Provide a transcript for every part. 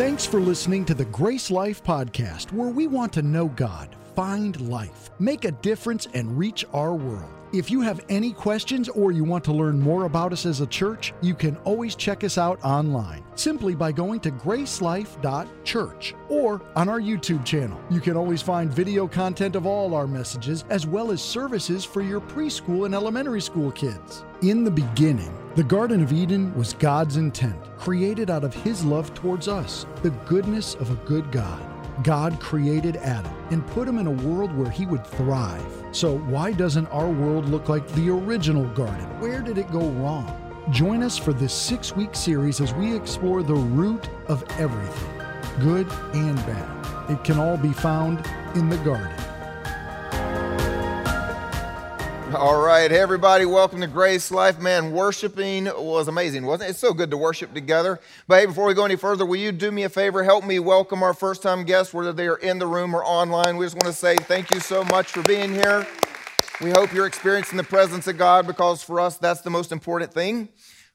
Thanks for listening to the GraceLife Podcast, where we want to know God, find life, make a difference, and reach our world. If you have any questions or you want to learn more about us as a church, you can always check us out online simply by going to gracelife.church or on our YouTube channel. You can always find video content of all our messages as well as services for your preschool and elementary school kids. In the beginning, the Garden of Eden was God's intent, created out of His love towards us, the goodness of a good God. God created Adam and put him in a world where he would thrive. So, why doesn't our world look like the original garden? Where did it go wrong? Join us for this six week series as we explore the root of everything, good and bad. It can all be found in the garden. All right, everybody, welcome to GraceLife. Man, worshiping was amazing, wasn't it? It's so good to worship together. But hey, before we go any further, will you do me a favor? Help me welcome our first time guests, whether they are in the room or online. We just want to say thank you so much for being here. We hope you're experiencing the presence of God because for us, that's the most important thing.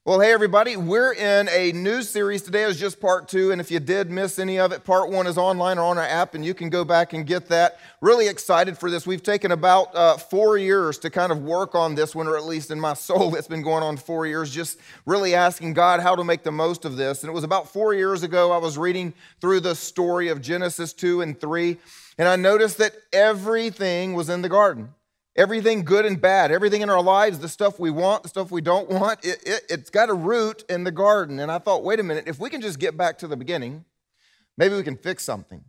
Well, hey, everybody, we're in a new series. Today is just part two, and if you did miss any of it, part one is online or on our app, and you can go back and get that. Really excited for this. We've taken about uh, four years to kind of work on this one, or at least in my soul, it's been going on four years, just really asking God how to make the most of this. And it was about four years ago, I was reading through the story of Genesis 2 and 3, and I noticed that everything was in the garden. Everything good and bad, everything in our lives, the stuff we want, the stuff we don't want, it, it, it's got a root in the garden. And I thought, wait a minute, if we can just get back to the beginning, maybe we can fix something.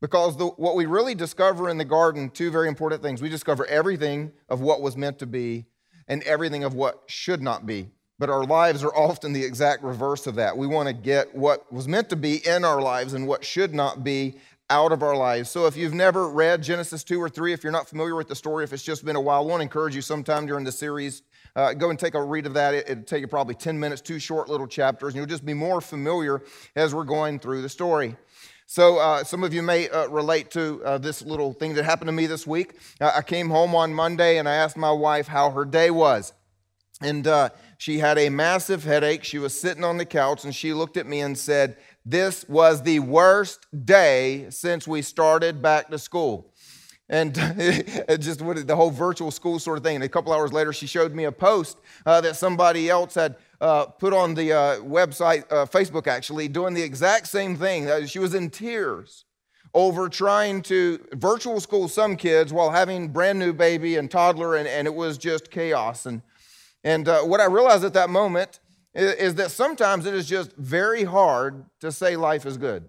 Because the, what we really discover in the garden, two very important things. We discover everything of what was meant to be and everything of what should not be. But our lives are often the exact reverse of that. We want to get what was meant to be in our lives and what should not be out of our lives. So if you've never read Genesis 2 or 3, if you're not familiar with the story, if it's just been a while, I want to encourage you sometime during the series, uh, go and take a read of that. It, will take you probably 10 minutes, two short little chapters, and you'll just be more familiar as we're going through the story. So, uh, some of you may uh, relate to uh, this little thing that happened to me this week. Uh, I came home on Monday and I asked my wife how her day was. And uh, she had a massive headache. She was sitting on the couch and she looked at me and said, this was the worst day since we started back to school. And just the whole virtual school sort of thing. And a couple hours later, she showed me a post uh, that somebody else had uh, put on the uh, website, uh, Facebook actually, doing the exact same thing. She was in tears over trying to virtual school some kids while having brand new baby and toddler, and, and it was just chaos. And, and uh, what I realized at that moment is that sometimes it is just very hard to say life is good.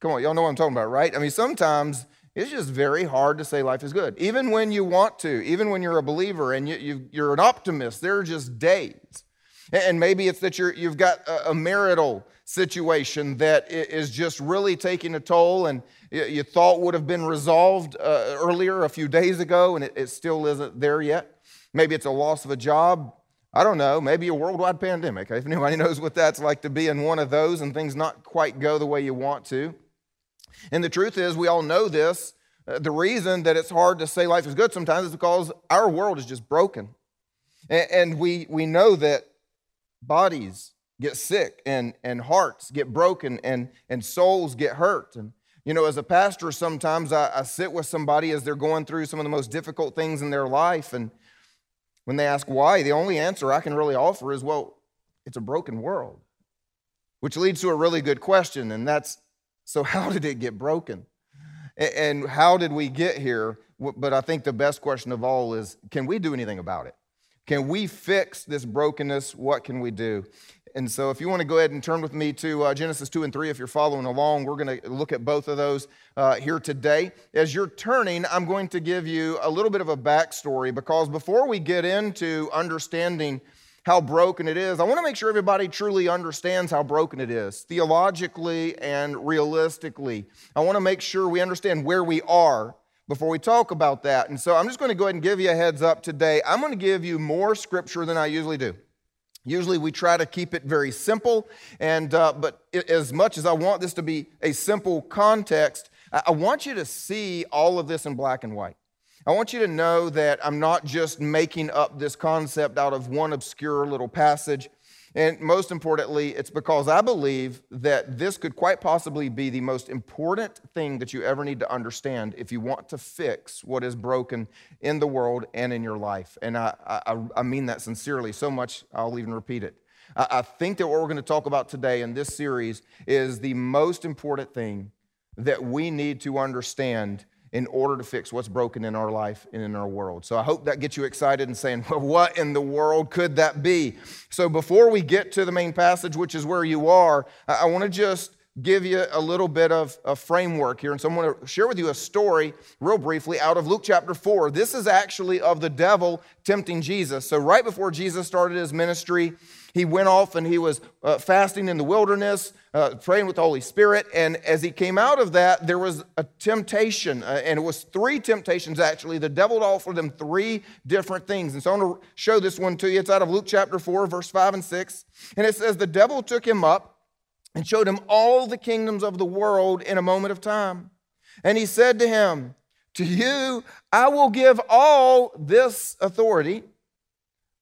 Come on, y'all know what I'm talking about, right? I mean, sometimes it's just very hard to say life is good. Even when you want to, even when you're a believer and you, you, are an optimist, there are just days. And maybe it's that you're, you've got a, a marital situation that is just really taking a toll and you thought would have been resolved uh, earlier a few days ago and it, it still isn't there yet. Maybe it's a loss of a job. I don't know, maybe a worldwide pandemic. If anybody knows what that's like to be in one of those and things not quite go the way you want to. And the truth is, we all know this. Uh, the reason that it's hard to say life is good sometimes is because our world is just broken. And, and we, we know that bodies get sick and, and hearts get broken and, and souls get hurt. And, you know, as a pastor, sometimes I, I sit with somebody as they're going through some of the most difficult things in their life. And when they ask why, the only answer I can really offer is, well, it's a broken world. Which leads to a really good question, and that's so, how did it get broken? And how did we get here? But I think the best question of all is can we do anything about it? Can we fix this brokenness? What can we do? And so, if you want to go ahead and turn with me to uh, Genesis 2 and 3, if you're following along, we're going to look at both of those uh, here today. As you're turning, I'm going to give you a little bit of a backstory because before we get into understanding how broken it is, I want to make sure everybody truly understands how broken it is, theologically and realistically. I want to make sure we understand where we are before we talk about that. And so, I'm just going to go ahead and give you a heads up today. I'm going to give you more scripture than I usually do. Usually we try to keep it very simple, and uh, but as much as I want this to be a simple context, I want you to see all of this in black and white. I want you to know that I'm not just making up this concept out of one obscure little passage. And most importantly, it's because I believe that this could quite possibly be the most important thing that you ever need to understand if you want to fix what is broken in the world and in your life. And I, I, I mean that sincerely, so much I'll even repeat it. I, I think that what we're going to talk about today in this series is the most important thing that we need to understand in order to fix what's broken in our life and in our world. So I hope that gets you excited and saying, well, what in the world could that be? So before we get to the main passage, which is where you are, I want to just give you a little bit of a framework here. And so I'm going to share with you a story, real briefly, out of Luke chapter 4. This is actually of the devil tempting Jesus. So, right before Jesus started his ministry, he went off and he was uh, fasting in the wilderness, uh, praying with the Holy Spirit. And as he came out of that, there was a temptation. Uh, and it was three temptations, actually. The devil offered them three different things. And so I'm going to show this one to you. It's out of Luke chapter 4, verse 5 and 6. And it says, The devil took him up and showed him all the kingdoms of the world in a moment of time. And he said to him, To you I will give all this authority.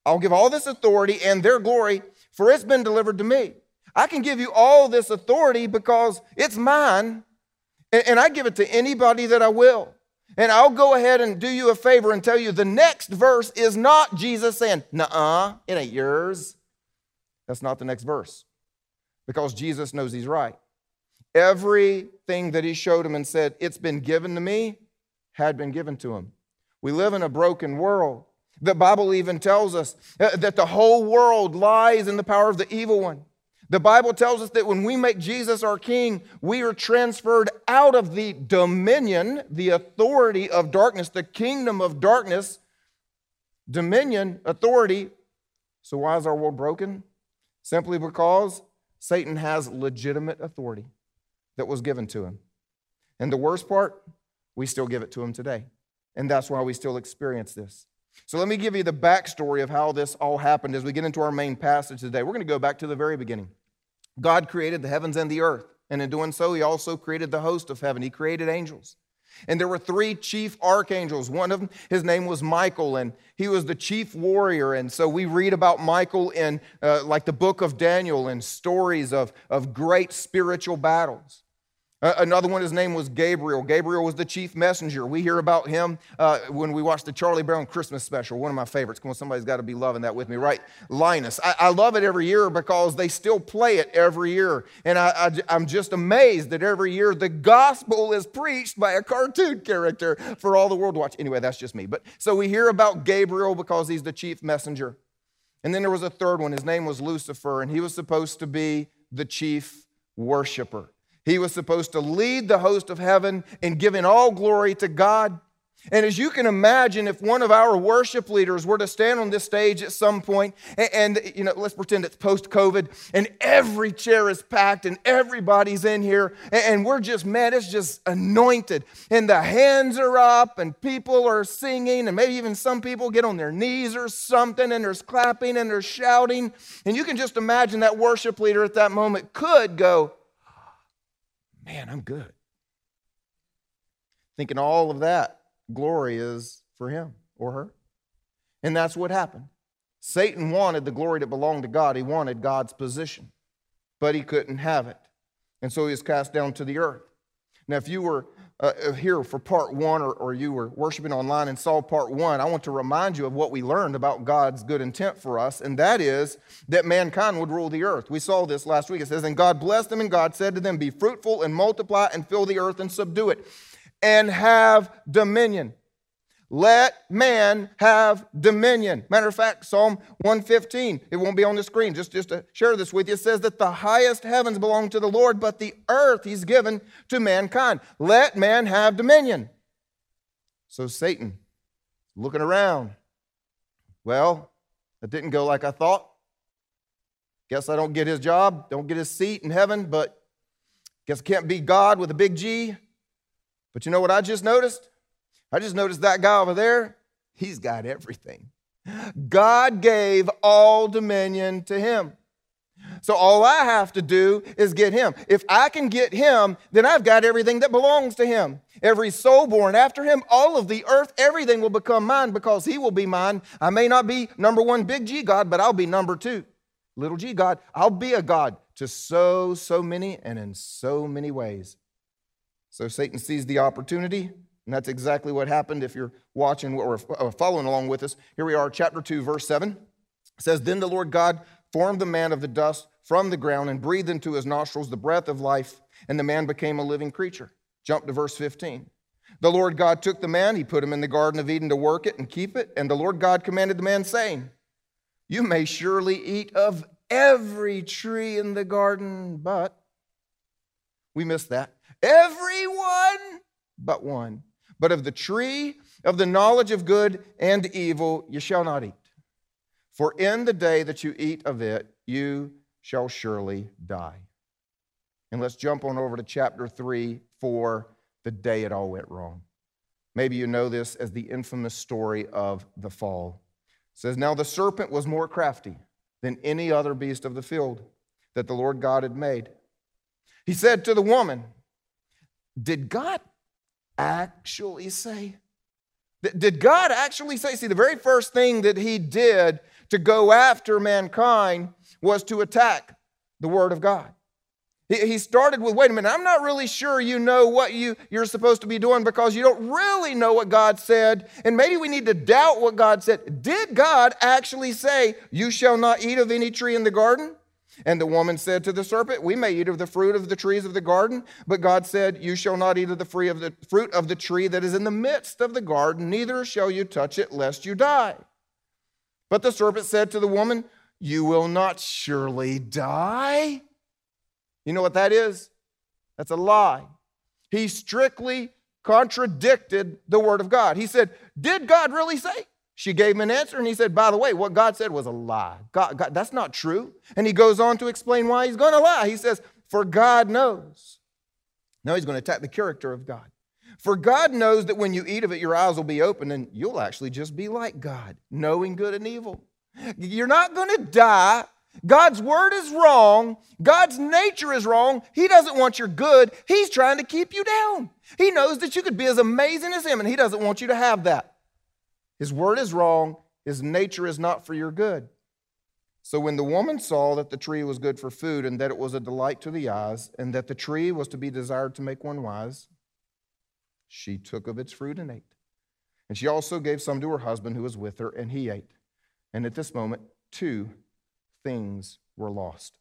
I'll give all this authority and their glory, for it's been delivered to me. I can give you all this authority because it's mine, and I give it to anybody that I will. And I'll go ahead and do you a favor and tell you the next verse is not Jesus saying, Nuh it ain't yours. That's not the next verse because Jesus knows he's right. Everything that he showed him and said, It's been given to me, had been given to him. We live in a broken world. The Bible even tells us uh, that the whole world lies in the power of the evil one. The Bible tells us that when we make Jesus our king, we are transferred out of the dominion, the authority of darkness, the kingdom of darkness, dominion, authority. So, why is our world broken? Simply because Satan has legitimate authority that was given to him. And the worst part, we still give it to him today. And that's why we still experience this. So let me give you the backstory of how this all happened as we get into our main passage today. We're going to go back to the very beginning. God created the heavens and the earth, and in doing so, He also created the host of heaven. He created angels. And there were three chief archangels. One of them, his name was Michael, and he was the chief warrior. And so we read about Michael in uh, like the book of Daniel and stories of, of great spiritual battles. Uh, another one, his name was Gabriel. Gabriel was the chief messenger. We hear about him uh, when we watch the Charlie Brown Christmas special, one of my favorites. Come on, somebody's got to be loving that with me, right? Linus. I, I, love it every year because they still play it every year. And I, I, I'm just amazed that every year the gospel is preached by a cartoon character for all the world to watch. Anyway, that's just me. But so we hear about Gabriel because he's the chief messenger. And then there was a third one. His name was Lucifer, and he was supposed to be the chief worshiper. He was supposed to lead the host of heaven in giving all glory to God. And as you can imagine, if one of our worship leaders were to stand on this stage at some point, and, and you know, let's pretend it's post-COVID, and every chair is packed, and everybody's in here, and, and we're just, man, it's just anointed, and the hands are up, and people are singing, and maybe even some people get on their knees or something, and there's clapping and there's shouting, and you can just imagine that worship leader at that moment could go, man, I'm good. Thinking all of that glory is for him or her. And that's what happened. Satan wanted the glory that belonged to God, he wanted God's position, but he couldn't have it. And so he was cast down to the earth. Now, if you were uh, uh, here for part one or, or you were worshiping online and saw part one, I want to remind you of what we learned about God's good intent for us, and that is that mankind would rule the earth. We saw this last week. It says, And God blessed them, and God said to them, Be fruitful and multiply and fill the earth and subdue it, and have dominion. Let man have dominion. Matter of fact, Psalm 115, it won't be on the screen, just, just to share this with you, says that the highest heavens belong to the Lord, but the earth he's given to mankind. Let man have dominion. So Satan, looking around, well, it didn't go like I thought. Guess I don't get his job, don't get his seat in heaven, but guess I can't be God with a big G. But you know what I just noticed? I just noticed that guy over there, he's got everything. God gave all dominion to him. So all I have to do is get him. If I can get him, then I've got everything that belongs to him. Every soul born after him, all of the earth, everything will become mine because he will be mine. I may not be number one big G God, but I'll be number two. little g, God, I'll be a God to so, so many and in so many ways. So Satan sees the opportunity, and that's exactly what happened if you're watching or following along with us. Here we are, chapter 2, verse 7. It says, Then the Lord God formed the man of the dust from the ground and breathed into his nostrils the breath of life, and the man became a living creature. Jump to verse 15. The Lord God took the man, he put him in the Garden of Eden to work it and keep it. And the Lord God commanded the man, saying, You may surely eat of every tree in the garden, but we missed that. Every one but one. But of the tree of the knowledge of good and evil you shall not eat. For in the day that you eat of it, you shall surely die. And let's jump on over to chapter 3 for the day it all went wrong. Maybe you know this as the infamous story of the fall. It says, Now the serpent was more crafty than any other beast of the field that the Lord God had made. He said to the woman, Did God actually say? Did God actually say? See, the very first thing that he did to go after mankind was to attack the Word of God. He started with, wait a minute, I'm not really sure you know what you, you're supposed to be doing because you don't really know what God said. And maybe we need to doubt what God said. Did God actually say, You shall not eat of any tree in the garden? And the woman said to the serpent, We may eat of the fruit of the trees of the garden, but God said, You shall not eat of the fruit of the, tree that is in the midst of the garden, neither shall you touch it, lest you die. But the serpent said to the woman, You will not surely die. You know what that is? That's a lie. He strictly contradicted the word of God. He said, Did God really say? She gave him an answer, and he said, By the way, what God said was a lie. God, God, that's not true. And he goes on to explain why he's going to lie. He says, For God knows. Now he's going to attack the character of God. For God knows that when you eat of it, your eyes will be open, and you'll actually just be like God, knowing good and evil. You're not going to die God's word is wrong. God's nature is wrong. He doesn't want your good. He's trying to keep you down. He knows that you could be as amazing as Him, and He doesn't want you to have that. His word is wrong. His nature is not for your good. So when the woman saw that the tree was good for food, and that it was a delight to the eyes, and that the tree was to be desired to make one wise, she took of its fruit and ate. And she also gave some to her husband who was with her, and he ate. And at this moment, two things were lost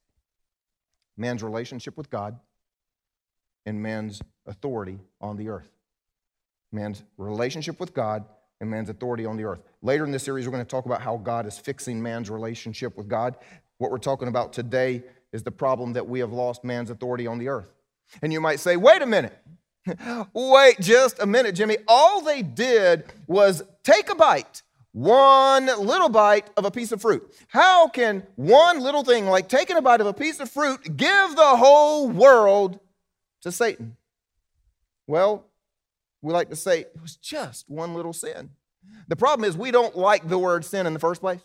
man's relationship with God and man's authority on the earth. Man's relationship with God and man's authority on the earth. Later in this series, we're going to talk about how God is fixing man's relationship with God. What we're talking about today is the problem that we have lost man's authority on the earth. And you might say, wait a minute. Wait just a minute, Jimmy. All they did was take a bite one little bite of a piece of fruit. How can one little thing, like taking a bite of a piece of fruit, give the whole world to Satan? Well, we like to say it was just one little sin. The problem is we don't like the word sin in the first place.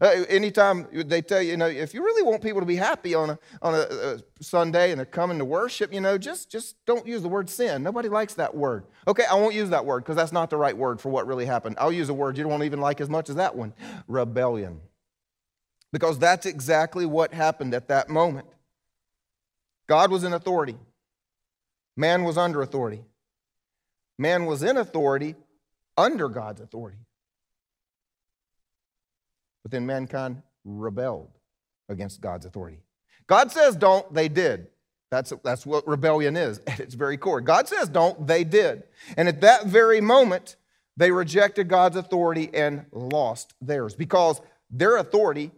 Uh, anytime they tell you, you know, if you really want people to be happy on a, on a, a, Sunday and they're coming to worship, you know, just, just don't use the word sin. Nobody likes that word. Okay, I won't use that word because that's not the right word for what really happened. I'll use a word you don't even like as much as that one rebellion. Because that's exactly what happened at that moment. God was in authority, man was under authority. Man was in authority under God's authority. But then mankind rebelled against God's authority. God says don't, they did. That's, that's what rebellion is at its very core. God says don't, they did. And at that very moment, they rejected God's authority and lost theirs because their authority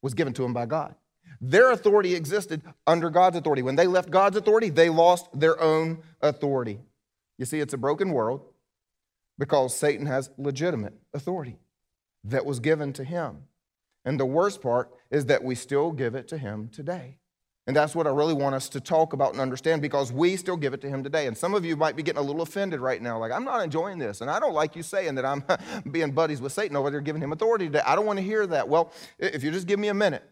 was given to them by God. Their authority existed under God's authority. When they left God's authority, they lost their own authority. You see, it's a broken world because Satan has legitimate authority that was given to him. And the worst part is that we still give it to him today. And that's what I really want us to talk about and understand because we still give it to him today. And some of you might be getting a little offended right now, like, I'm not enjoying this. And I don't like you saying that I'm being buddies with Satan over there giving him authority today. I don't want to hear that. Well, if you just give me a minute,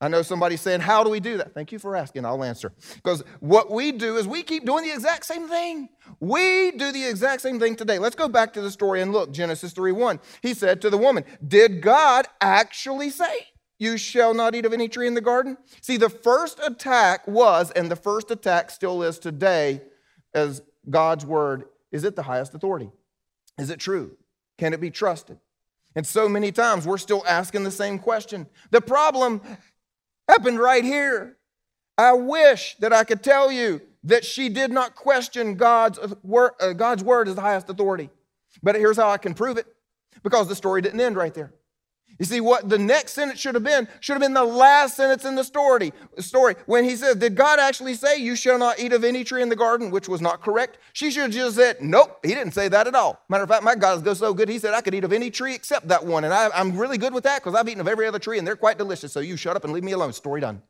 I know somebody's saying, How do we do that? Thank you for asking. I'll answer. Because what we do is we keep doing the exact same thing. We do the exact same thing today. Let's go back to the story and look. Genesis 3 1. He said to the woman, Did God actually say? you shall not eat of any tree in the garden? See, the first attack was, and the first attack still is today, as God's word is it the highest authority? Is it true? Can it be trusted? And so many times we're still asking the same question. The problem happened right here. I wish that I could tell you that she did not question God's word, uh, God's word as the highest authority. But here's how I can prove it because the story didn't end right there. You see, what the next sentence should have been should have been the last sentence in the story. Story when he says, "Did God actually say you shall not eat of any tree in the garden?" Which was not correct. She should have just said, "Nope." He didn't say that at all. Matter of fact, my God goes so good. He said I could eat of any tree except that one, and I, I'm really good with that because I've eaten of every other tree, and they're quite delicious. So you shut up and leave me alone. Story done.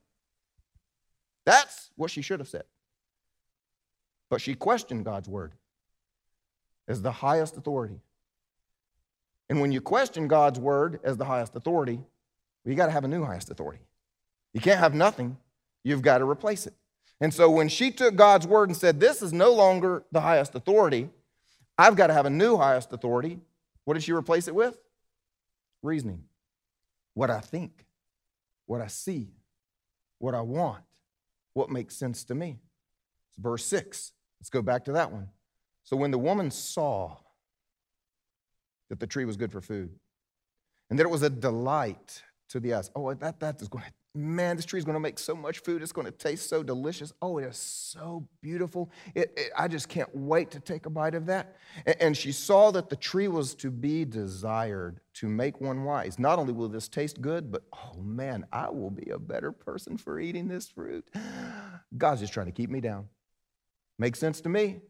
That's what she should have said. But she questioned God's word as the highest authority. And when you question God's word as the highest authority, well, you got to have a new highest authority. You can't have nothing, you've got to replace it. And so when she took God's word and said, This is no longer the highest authority, I've got to have a new highest authority, what did she replace it with? Reasoning. What I think, what I see, what I want, what makes sense to me. It's verse 6. Let's go back to that one. So when the woman saw that the tree was good for food, and that it was a delight to the eyes. Oh, that, that is going to, man, this tree is going to make so much food. It's going to taste so delicious. Oh, it is so beautiful. It, it, I just can't wait to take a bite of that. And, and she saw that the tree was to be desired to make one wise. Not only will this taste good, but oh man, I will be a better person for eating this fruit. God's just trying to keep me down. Makes sense to me.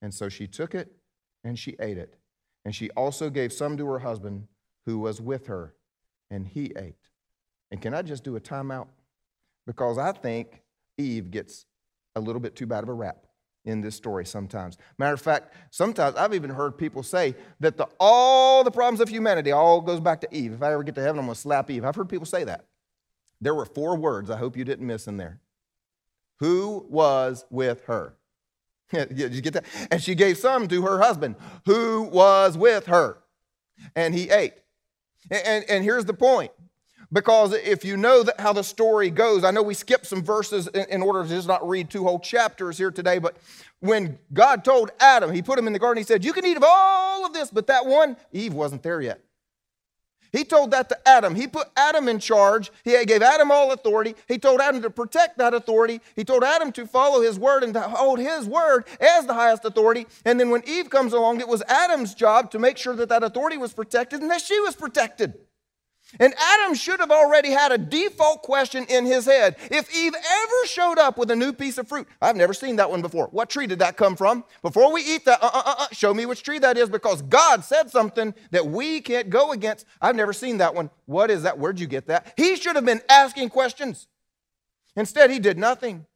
And so she took it and she ate it. And she also gave some to her husband who was with her, and he ate. And can I just do a timeout? Because I think Eve gets a little bit too bad of a rap in this story sometimes. Matter of fact, sometimes I've even heard people say that the, all the problems of humanity all goes back to Eve. If I ever get to heaven, I'm going to slap Eve. I've heard people say that. There were four words I hope you didn't miss in there. Who was with her? Did you get that? And she gave some to her husband who was with her, and he ate. And, and, and here's the point because if you know how the story goes, I know we skipped some verses in, in, order to just not read two whole chapters here today, but when God told Adam, he put him in the garden, he said, You can eat of all of this, but that one, Eve wasn't there yet. He told that to Adam. He put Adam in charge. He gave Adam all authority. He told Adam to protect that authority. He told Adam to follow his word and to hold his word as the highest authority. And then when Eve comes along, it was Adam's job to make sure that that authority was protected and that she was protected. And Adam should have already had a default question in his head. If Eve ever showed up with a new piece of fruit, I've never seen that one before. What tree did that come from? Before we eat that, uh, uh, uh, uh, show me which tree that is because God said something that we can't go against. I've never seen that one. What is that? Where'd you get that? He should have been asking questions. Instead, he did nothing.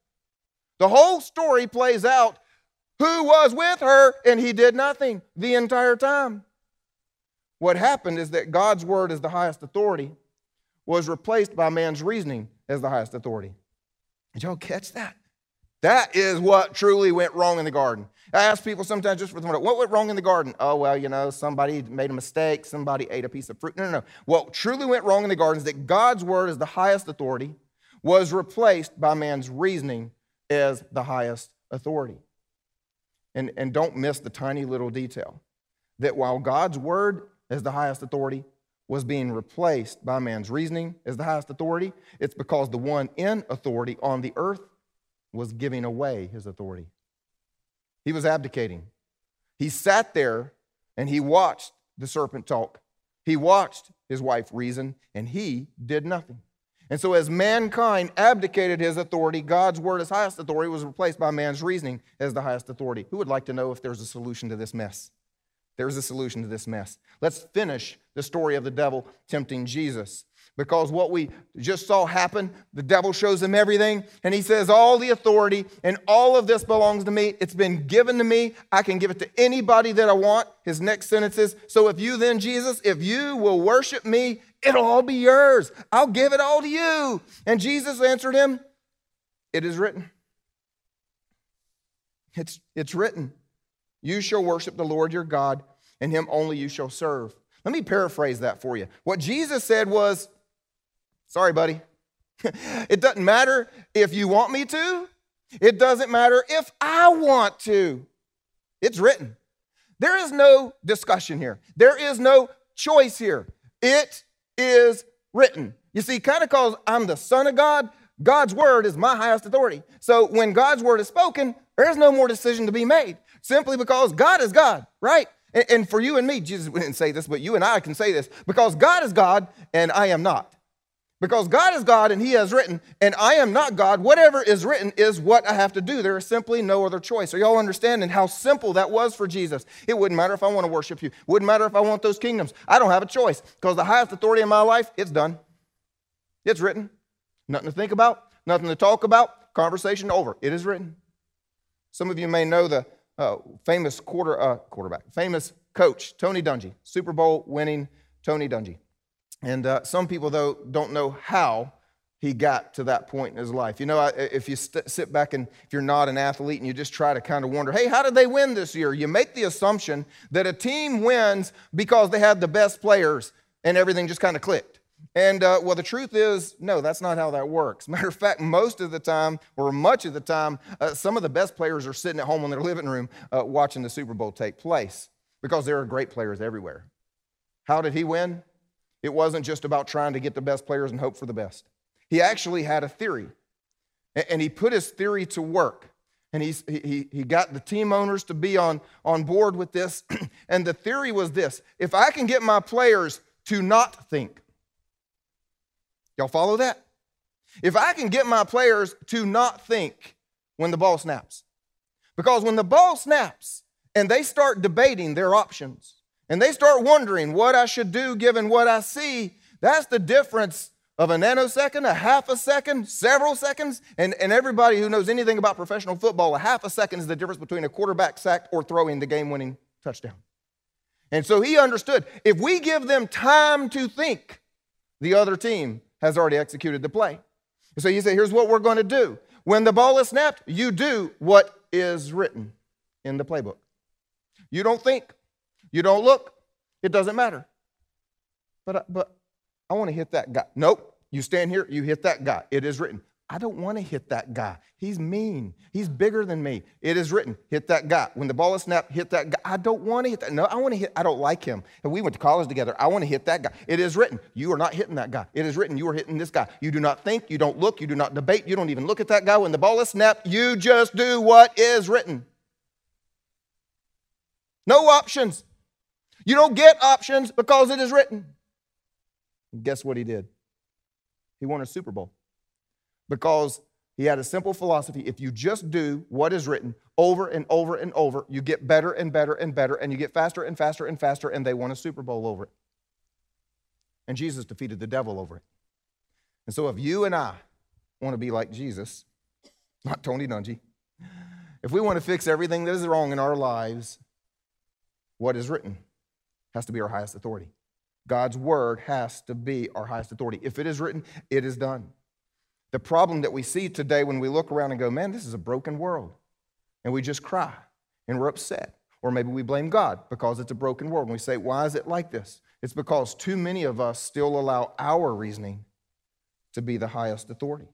The whole story plays out who was with her, and he did nothing the entire time. What happened is that God's word as the highest authority was replaced by man's reasoning as the highest authority. Did y'all catch that? That is what truly went wrong in the garden. I ask people sometimes just for the what went wrong in the garden? Oh, well, you know, somebody made a mistake, somebody ate a piece of fruit. No, no, no. What truly went wrong in the garden is that God's word as the highest authority was replaced by man's reasoning as the highest authority. And, and don't miss the tiny little detail that while God's word as the highest authority was being replaced by man's reasoning as the highest authority, it's because the one in authority on the earth was giving away his authority. He was abdicating. He sat there and he watched the serpent talk. He watched his wife reason, and he did nothing. And so, as mankind abdicated his authority, God's word as highest authority was replaced by man's reasoning as the highest authority. Who would like to know if there's a solution to this mess? There's a solution to this mess. Let's finish the story of the devil tempting Jesus. Because what we just saw happen, the devil shows him everything, and he says, All the authority and all of this belongs to me. It's been given to me. I can give it to anybody that I want. His next sentence is, So if you then, Jesus, if you will worship me, it'll all be yours. I'll give it all to you. And Jesus answered him, It is written. It's, it's written. You shall worship the Lord your God, and him only you shall serve. Let me paraphrase that for you. What Jesus said was, Sorry, buddy. it doesn't matter if you want me to, it doesn't matter if I want to. It's written. There is no discussion here, there is no choice here. It is written. You see, kind of because I'm the Son of God, God's word is my highest authority. So when God's word is spoken, there's no more decision to be made simply because God is God, right? And, for you and me, Jesus didn't say this, but you and I can say this because God is God and I am not. Because God is God and He has written, and I am not God. Whatever is written is what I have to do. There is simply no other choice. Are y'all understanding how simple that was for Jesus? It wouldn't matter if I want to worship you, wouldn't matter if I want those kingdoms. I don't have a choice because the highest authority in my life, it's done. It's written. Nothing to think about, nothing to talk about. Conversation over. It is written. Some of you may know the uh, famous quarter, uh, quarterback, famous coach, Tony Dungy, Super Bowl winning Tony Dungy. And uh, some people, though, don't know how he got to that point in his life. You know, if you st- sit back and if you're not an athlete and you just try to kind of wonder, hey, how did they win this year? You make the assumption that a team wins because they had the best players and everything just kind of clicked. And uh, well, the truth is, no, that's not how that works. Matter of fact, most of the time, or much of the time, uh, some of the best players are sitting at home in their living room uh, watching the Super Bowl take place because there are great players everywhere. How did he win? It wasn't just about trying to get the best players and hope for the best. He actually had a theory, and he put his theory to work. And he, he, he got the team owners to be on, on board with this. and the theory was this if I can get my players to not think, y'all follow that? If I can get my players to not think when the ball snaps, because when the ball snaps and they start debating their options, and they start wondering what I should do given what I see, that's the difference of a nanosecond, a half a second, several seconds. And, and everybody who knows anything about professional football, a half a second is the difference between a quarterback sack or throwing the game winning touchdown. And so he understood if we give them time to think, the other team has already executed the play. So you say, here's what we're going to do. When the ball is snapped, you do what is written in the playbook. You don't think, you don't look, it doesn't matter. But, but I want to hit that guy. Nope. You stand here, you hit that guy. It is written. I don't want to hit that guy. He's mean. He's bigger than me. It is written. Hit that guy. When the ball is snapped, hit that guy. I don't want to hit that. No, I want to hit. I don't like him. And we went to college together. I want to hit that guy. It is written. You are not hitting that guy. It is written. You are hitting this guy. You do not think. You don't look. You do not debate. You don't even look at that guy. When the ball is snapped, you just do what is written. No options. You don't get options because it is written. And guess what he did? He won a Super Bowl because he had a simple philosophy. If you just do what is written over and over and over, you get better and better and better, and you get faster and faster and faster, and they won a Super Bowl over it. And Jesus defeated the devil over it. And so if you and I want to be like Jesus, not Tony Dungy, if we want to fix everything that is wrong in our lives, what is written has to be our highest authority. God's word has to be our highest authority. If it is written, it is done. The problem that we see today when we look around and go, man, this is a broken world, and we just cry and we're upset. Or maybe we blame God because it's a broken world. And we say, why is it like this? It's because too many of us still allow our reasoning to be the highest authority.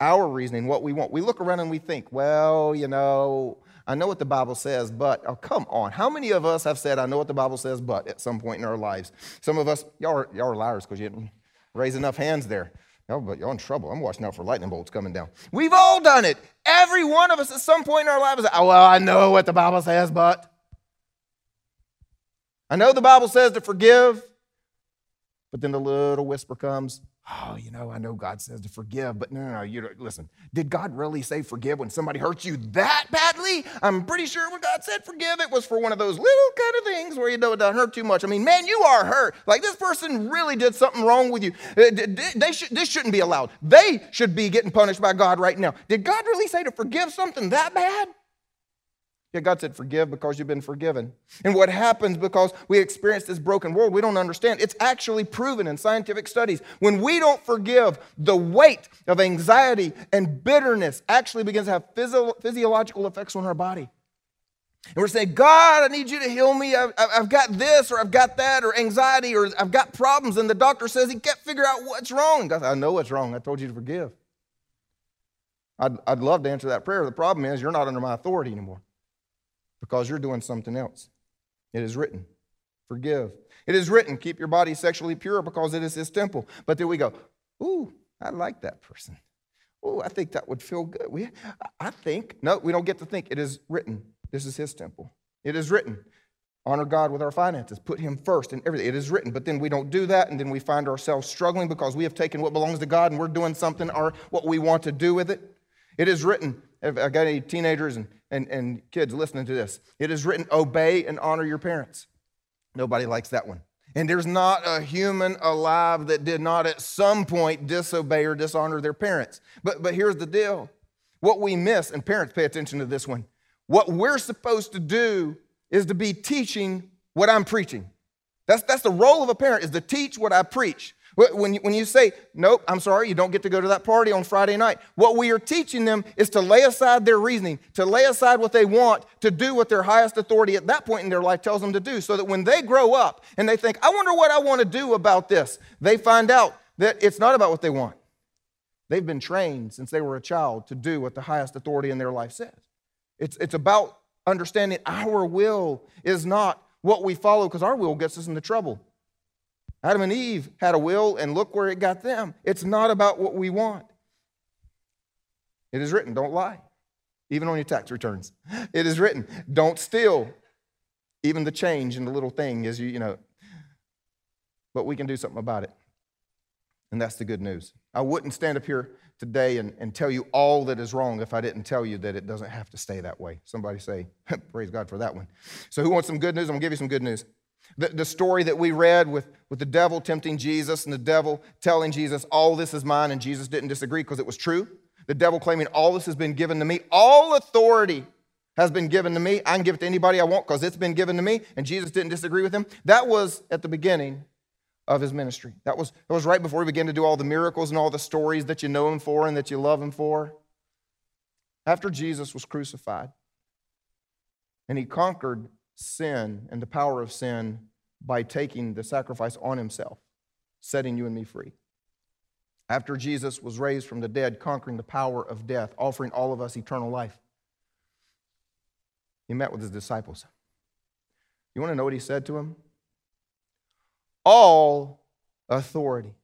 Our reasoning, what we want. We look around and we think, well, you know, I know what the Bible says, but oh, come on. How many of us have said, I know what the Bible says, but at some point in our lives? Some of us, y'all are, y'all are liars because you didn't raise enough hands there. Y'all, but y'all in trouble. I'm watching out for lightning bolts coming down. We've all done it. Every one of us at some point in our lives, is oh, well, I know what the Bible says, but. I know the Bible says to forgive, but then the little whisper comes, oh, you know, I know God says to forgive, but no, no, no, you listen. Did God really say forgive when somebody hurts you that badly? I'm pretty sure when God said forgive, it was for one of those little kind of things where you know it doesn't hurt too much. I mean, man, you are hurt. Like this person really did something wrong with you. Uh, they should, this shouldn't be allowed. They should be getting punished by God right now. Did God really say to forgive something that bad? Yeah, God said, forgive because you've been forgiven. And what happens because we experience this broken world, we don't understand. It's actually proven in scientific studies. When we don't forgive, the weight of anxiety and bitterness actually begins to have physio- physiological effects on our body. And we're saying, God, I need you to heal me. I've, I've, got this, or I've got that, or anxiety, or I've got problems. And the doctor says he can't figure out what's wrong. God, I know what's wrong. I told you to forgive. I'd, I'd love to answer that prayer. The problem is, you're not under my authority anymore because you're doing something else. It is written, forgive. It is written, keep your body sexually pure because it is his temple. But then we go, ooh, I like that person. Ooh, I think that would feel good. We, I think. No, we don't get to think. It is written. This is his temple. It is written. Honor God with our finances. Put him first in everything. It is written. But then we don't do that, and then we find ourselves struggling because we have taken what belongs to God and we're doing something or what we want to do with it. It is written. I've got any teenagers and, and, and kids listening to this. It is written, obey and honor your parents. Nobody likes that one. And there's not a human alive that did not at some point disobey or dishonor their parents. But, but here's the deal what we miss, and parents pay attention to this one, what we're supposed to do is to be teaching what I'm preaching. That's, that's the role of a parent, is to teach what I preach. When you, when you say, nope, I'm sorry, you don't get to go to that party on Friday night, what we are teaching them is to lay aside their reasoning, to lay aside what they want, to do what their highest authority at that point in their life tells them to do, so that when they grow up and they think, I wonder what I want to do about this, they find out that it's not about what they want. They've been trained since they were a child to do what the highest authority in their life says. It's, it's about understanding our will is not what we follow because our will gets us into trouble. Adam and Eve had a will, and look where it got them. It's not about what we want. It is written, don't lie, even on your tax returns. It is written, don't steal. Even the change in the little thing is, you, you know, but we can do something about it. And that's the good news. I wouldn't stand up here today and, and tell you all that is wrong if I didn't tell you that it doesn't have to stay that way. Somebody say, Praise God for that one. So, who wants some good news? I'm to give you some good news. The, the story that we read with, with the devil tempting Jesus and the devil telling Jesus, All this is mine, and Jesus didn't disagree because it was true. The devil claiming, All this has been given to me. All authority has been given to me. I can give it to anybody I want because it's been given to me. And Jesus didn't disagree with him. That was at the beginning of his ministry. That was, that was right before he began to do all the miracles and all the stories that you know him for and that you love him for. After Jesus was crucified and he conquered sin and the power of sin by taking the sacrifice on himself, setting you and me free. After Jesus was raised from the dead, conquering the power of death, offering all of us eternal life, he met with his disciples. You want to know what he said to them? All authority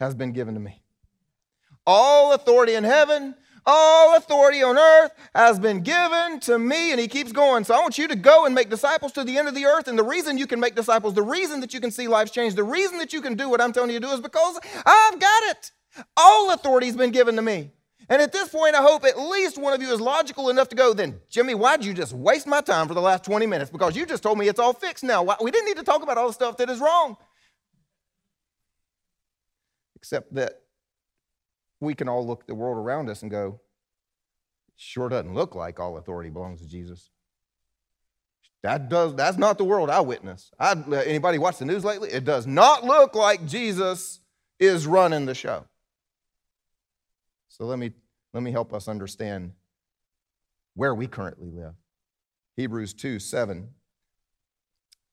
has been given to me. All authority in heaven all authority on earth has been given to me. And he keeps going. So I want you to go and make disciples to the end of the earth. And the reason you can make disciples, the reason that you can see lives change, the reason that you can do what I'm telling you to do is because I've got it. All authority has been given to me. And at this point, I hope at least one of you is logical enough to go, then, Jimmy, why'd you just waste my time for the last 20 minutes? Because you just told me it's all fixed now. We didn't need to talk about all the stuff that is wrong. Except that we can all look at the world around us and go, sure doesn't look like all authority belongs to Jesus. That does, that's not the world I witness. I, anybody watch the news lately? It does not look like Jesus is running the show. So let me, let me help us understand where we currently live. Hebrews 2 7.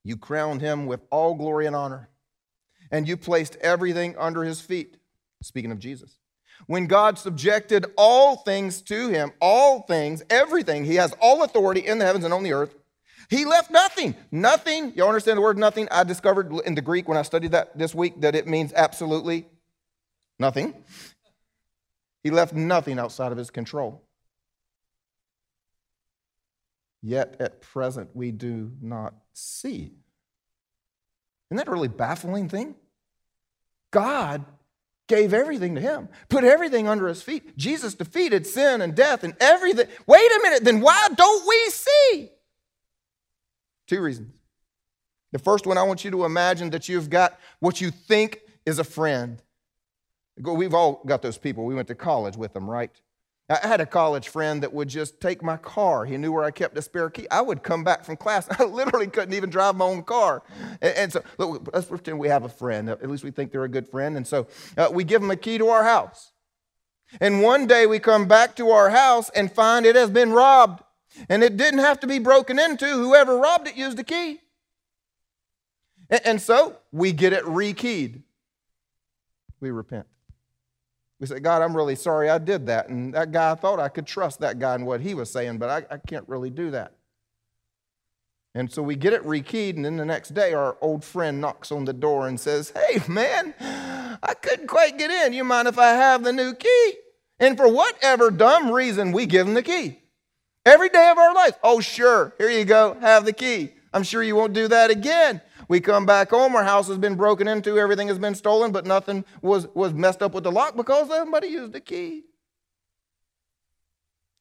You crowned him with all glory and honor, and you placed everything under his feet. Speaking of Jesus when God subjected all things to him, all things, everything, he has all authority in the heavens and on the earth. He left nothing. Nothing. Y'all understand the word nothing? I discovered in the Greek when I studied that this week that it means absolutely nothing. He left nothing outside of his control. Yet at present we do not see. Isn't that a really baffling thing? God gave everything to him, put everything under his feet. Jesus defeated sin and death and everything. Wait a minute, then why don't we see? Two reasons. The first one, I want you to imagine that you've got what you think is a friend. We've all got those people. We went to college with them, right? I had a college friend that would just take my car. He knew where I kept a spare key. I would come back from class. I literally couldn't even drive my own car. And, and so look, let's pretend we have a friend. At least we think they're a good friend. And so uh, we give them a key to our house. And one day we come back to our house and find it has been robbed. And it didn't have to be broken into. Whoever robbed it used the key. And so we get it rekeyed. We repent. We say, God, I'm really sorry I did that. And that guy, I thought I could trust that guy and what he was saying, but I, I can't really do that. And so we get it rekeyed, and then the next day, our old friend knocks on the door and says, Hey, man, I couldn't quite get in. You mind if I have the new key? And for whatever dumb reason, we give him the key. Every day of our life. Oh, sure, here you go, have the key. I'm sure you won't do that again. We come back home, our house has been broken into, everything has been stolen, but nothing was, was messed up with the lock because somebody used the key.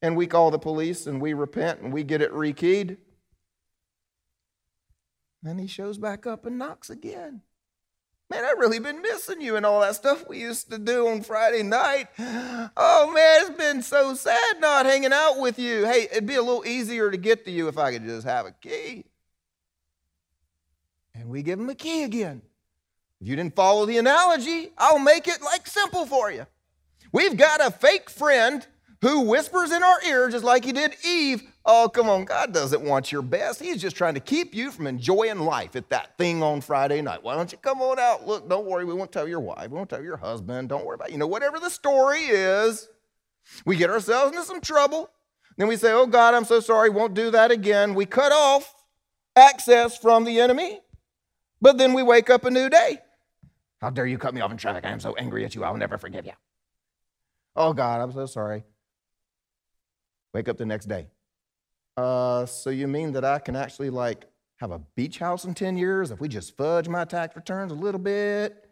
And we call the police and we repent and we get it rekeyed. Then he shows back up and knocks again. Man, I've really been missing you and all that stuff we used to do on Friday night. Oh man, it's been so sad not hanging out with you. Hey, it'd be a little easier to get to you if I could just have a key. And we give him a key again. If you didn't follow the analogy, I'll make it like simple for you. We've got a fake friend who whispers in our ear just like he did Eve Oh, come on. God doesn't want your best. He's just trying to keep you from enjoying life at that thing on Friday night. Why don't you come on out? Look, don't worry. We won't tell your wife. We won't tell your husband. Don't worry about it. You know, whatever the story is, we get ourselves into some trouble. Then we say, Oh, God, I'm so sorry. Won't do that again. We cut off access from the enemy. But then we wake up a new day. How dare you cut me off in traffic? I am so angry at you. I'll never forgive you. Oh, God, I'm so sorry. Wake up the next day. Uh, so you mean that I can actually like have a beach house in 10 years if we just fudge my tax returns a little bit?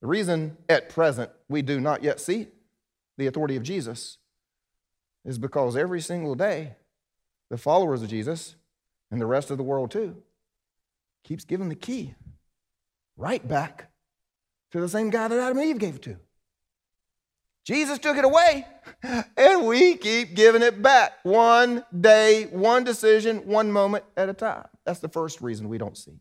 The reason at present we do not yet see the authority of Jesus is because every single day the followers of Jesus and the rest of the world too keeps giving the key right back to the same guy that Adam and Eve gave it to. Jesus took it away, and we keep giving it back one day, one decision, one moment at a time. That's the first reason we don't see.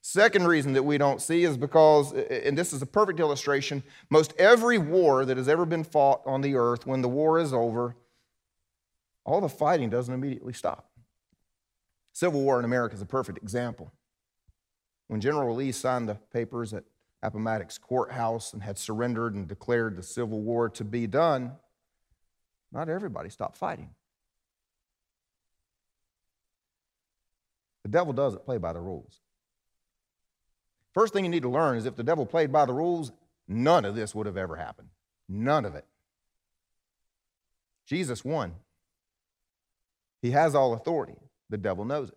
Second reason that we don't see is because, and this is a perfect illustration, most every war that has ever been fought on the earth, when the war is over, all the fighting doesn't immediately stop. Civil War in America is a perfect example. When General Lee signed the papers at Appomattox courthouse and had surrendered and declared the Civil War to be done, not everybody stopped fighting. The devil doesn't play by the rules. First thing you need to learn is if the devil played by the rules, none of this would have ever happened. None of it. Jesus won. He has all authority. The devil knows it.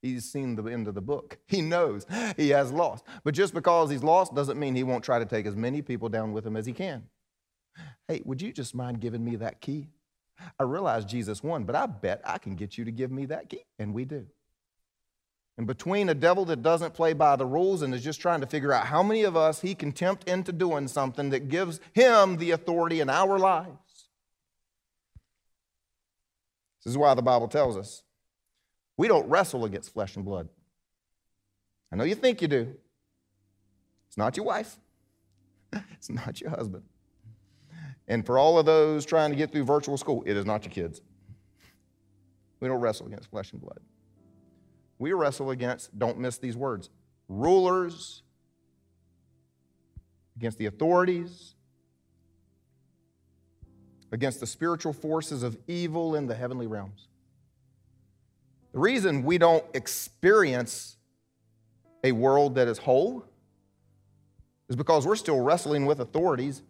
He's seen the end of the book. He knows he has lost. But just because he's lost doesn't mean he won't try to take as many people down with him as he can. Hey, would you just mind giving me that key? I realize Jesus won, but I bet I can get you to give me that key. And we do. And between a devil that doesn't play by the rules and is just trying to figure out how many of us he can tempt into doing something that gives him the authority in our lives. This is why the Bible tells us we don't wrestle against flesh and blood. I know you think you do. It's not your wife, it's not your husband. And for all of those trying to get through virtual school, it is not your kids. We don't wrestle against flesh and blood. We wrestle against, don't miss these words, rulers, against the authorities, against the spiritual forces of evil in the heavenly realms. The reason we don't experience a world that is whole is because we're still wrestling with authorities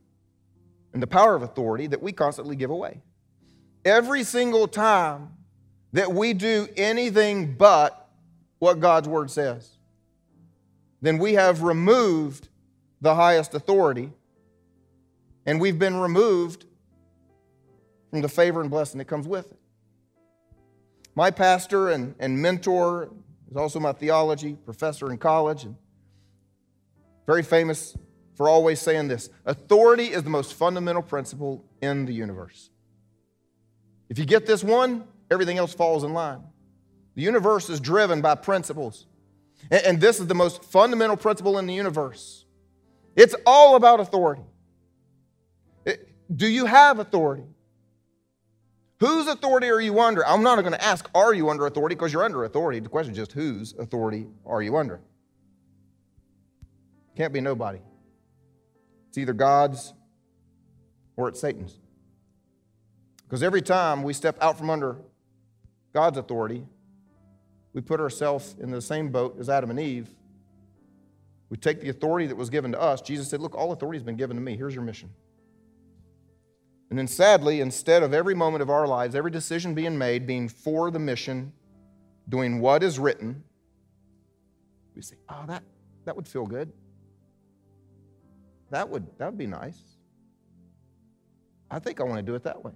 and the power of authority that we constantly give away. Every single time that we do anything but what God's word says, then we have removed the highest authority and we've been removed from the favor and blessing that comes with it. My pastor and, and mentor is also my theology professor in college, and very famous for always saying this authority is the most fundamental principle in the universe. If you get this one, everything else falls in line. The universe is driven by principles. And, this is the most fundamental principle in the universe. It's all about authority. It, do you have authority? Whose authority are you under? I'm not going to ask, are you under authority? Because you're under authority. The question is just, whose authority are you under? Can't be nobody. It's either God's or it's Satan's. Because every time we step out from under God's authority, we put ourselves in the same boat as Adam and Eve. We take the authority that was given to us. Jesus said, Look, all authority has been given to me. Here's your mission. And then sadly, instead of every moment of our lives, every decision being made being for the mission, doing what is written, we say, oh, that, that would feel good. That would, that would be nice. I think I want to do it that way.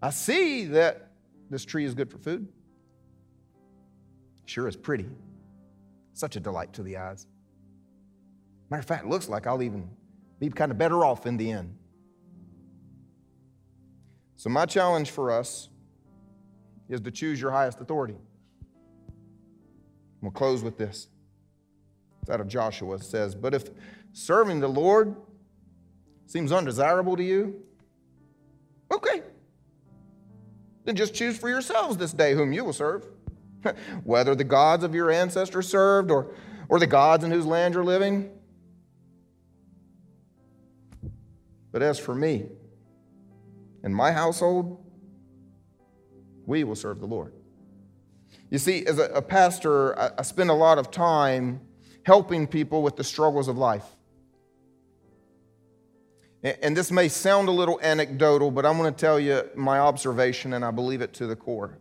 I see that this tree is good for food. Sure is pretty. Such a delight to the eyes. Matter of fact, it looks like I'll even be kind of better off in the end. So, my challenge for us is to choose your highest authority. We'll close with this. It's out of Joshua. It says, But if serving the Lord seems undesirable to you, okay. Then just choose for yourselves this day whom you will serve. Whether the gods of your ancestors served or, or the gods in whose land you're living. But as for me and my household, we will serve the Lord. You see, as a, pastor, I, I spend a lot of time helping people with the struggles of life. And this may sound a little anecdotal, but I'm going to tell you my observation, and I believe it to the core.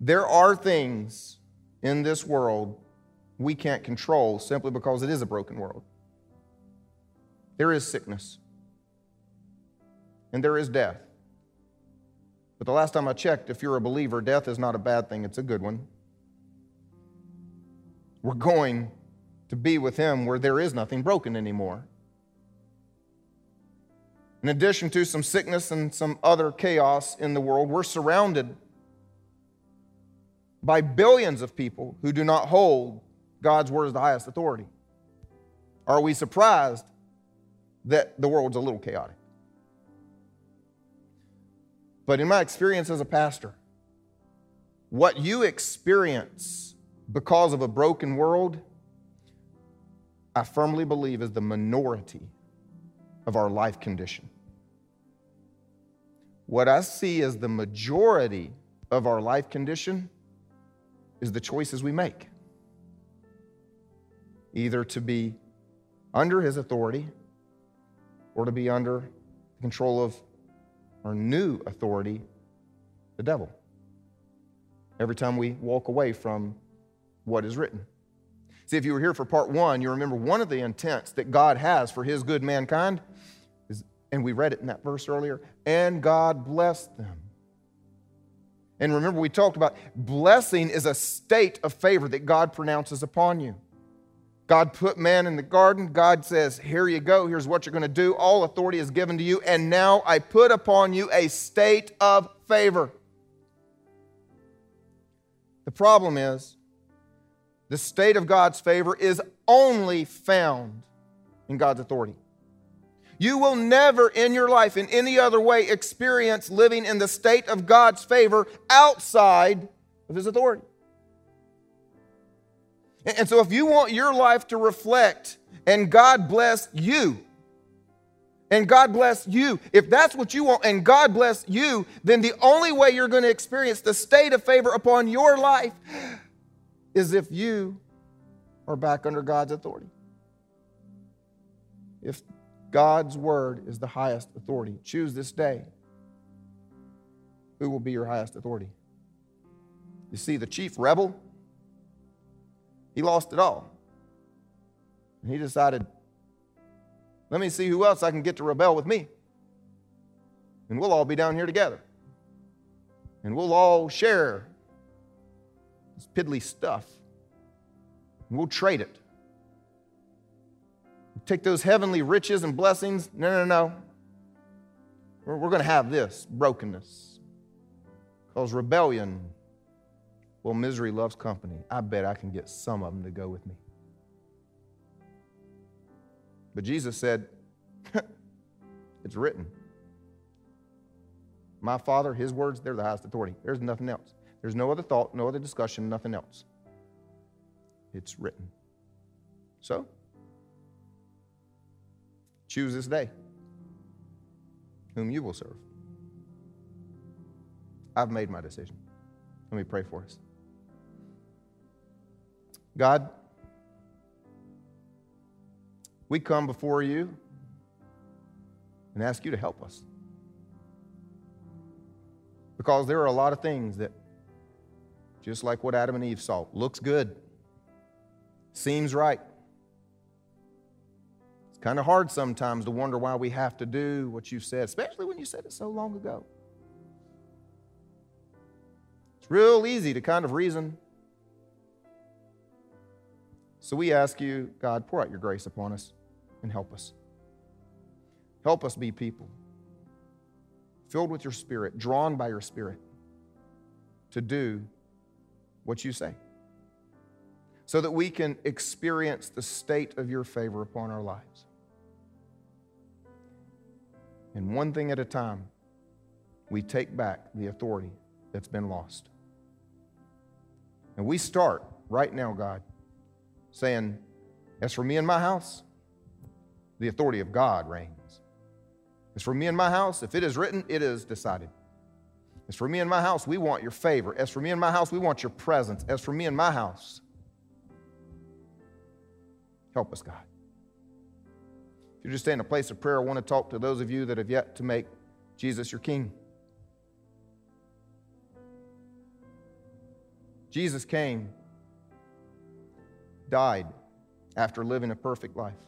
There are things in this world we can't control simply because it is a broken world. There is sickness, and there is death. But the last time I checked, if you're a believer, death is not a bad thing, it's a good one. We're going to be with Him where there is nothing broken anymore. In addition to some sickness and some other chaos in the world, we're surrounded by billions of people who do not hold God's word as the highest authority. Are we surprised that the world's a little chaotic. But in my experience as a pastor, what you experience because of a broken world, I firmly believe is the minority of our life condition. What I see as the majority of our life condition is the choices we make. Either to be under his authority or to be under the control of our new authority, the devil. Every time we walk away from what is written. See, if you were here for part one, you remember one of the intents that God has for his good mankind is, and we read it in that verse earlier, and God blessed them. And remember, we talked about blessing is a state of favor that God pronounces upon you. God put man in the garden. God says, Here you go. Here's what you're going to do. All authority is given to you. And now I put upon you a state of favor. The problem is, the state of God's favor is only found in God's authority. You will never in your life, in any other way, experience living in the state of God's favor outside of His authority. And so, if you want your life to reflect and God bless you, and God bless you, if that's what you want and God bless you, then the only way you're going to experience the state of favor upon your life is if you are back under God's authority. If God's word is the highest authority, choose this day who will be your highest authority. You see, the chief rebel he lost it all. He decided, let me see who else I can get to rebel with me. And we'll all be down here together. And we'll all share this piddly stuff. And we'll trade it. We'll take those heavenly riches and blessings. No, no, no. We're, we're going to have this brokenness. Because rebellion well, misery loves company. I bet I can get some of them to go with me. But Jesus said, It's written. My Father, His words, they're the highest authority. There's nothing else. There's no other thought, no other discussion, nothing else. It's written. So, choose this day whom you will serve. I've made my decision. Let me pray for us. God, we come before you and ask you to help us. Because there are a lot of things that, just like what Adam and Eve saw, looks good, seems right. It's kind of hard sometimes to wonder why we have to do what you said, especially when you said it so long ago. It's real easy to kind of reason. So we ask you, God, pour out your grace upon us and help us. Help us be people filled with your spirit, drawn by your spirit to do what you say, so that we can experience the state of your favor upon our lives. And one thing at a time, we take back the authority that's been lost. And we start right now, God, saying, As for me and my house, the authority of God reigns. As for me and my house, if it is written, it is decided. As for me and my house, we want your favor. As for me and my house, we want your presence. As for me and my house, help us, God. If you're just staying in a place of prayer, I want to talk to those of you that have yet to make Jesus your King. Jesus came, died after living a perfect life,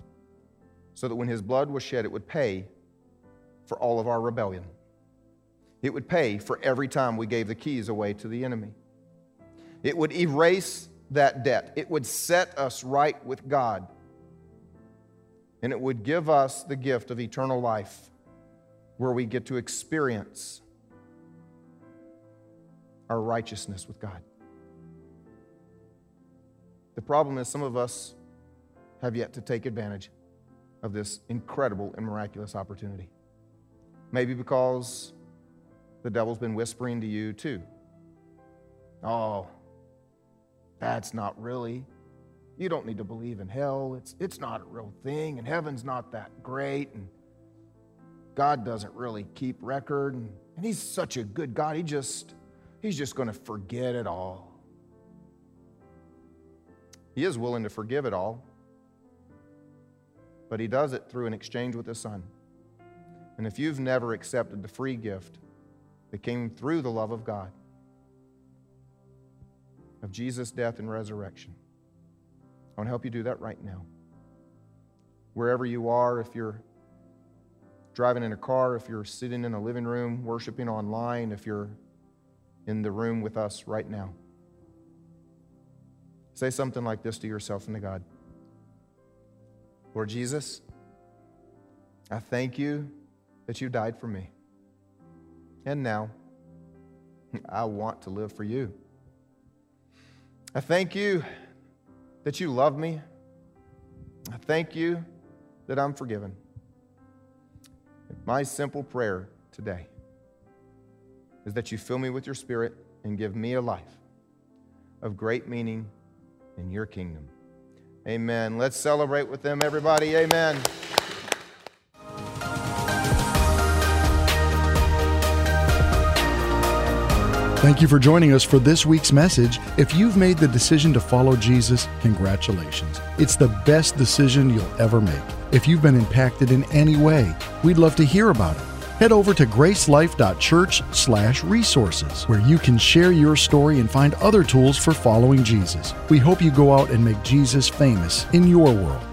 so that when his blood was shed, it would pay for all of our rebellion. It would pay for every time we gave the keys away to the enemy. It would erase that debt. It would set us right with God. And it would give us the gift of eternal life where we get to experience our righteousness with God. The problem is, some of us have yet to take advantage of this incredible and miraculous opportunity. Maybe because the devil's been whispering to you too. Oh, that's not really. You don't need to believe in hell. It's, it's not a real thing, and heaven's not that great, and God doesn't really keep record, and, and He's such a good God. He just, He's just going to forget it all. He is willing to forgive it all, but He does it through an exchange with His Son. And if you've never accepted the free gift that came through the love of God, of Jesus' death and resurrection, I want to help you do that right now. Wherever you are, if you're driving in a car, if you're sitting in a living room, worshiping online, if you're in the room with us right now, say something like this to yourself and to God Lord Jesus, I thank you that you died for me. And now, I want to live for you. I thank you that you love me. I thank you that I'm forgiven. My simple prayer today is that you fill me with your spirit and give me a life of great meaning in your kingdom. Amen. Let's celebrate with them, everybody. Amen. Thank you for joining us for this week's message. If you've made the decision to follow Jesus, congratulations. It's the best decision you'll ever make. If you've been impacted in any way, we'd love to hear about it. Head over to gracelife.church/resources where you can share your story and find other tools for following Jesus. We hope you go out and make Jesus famous in your world.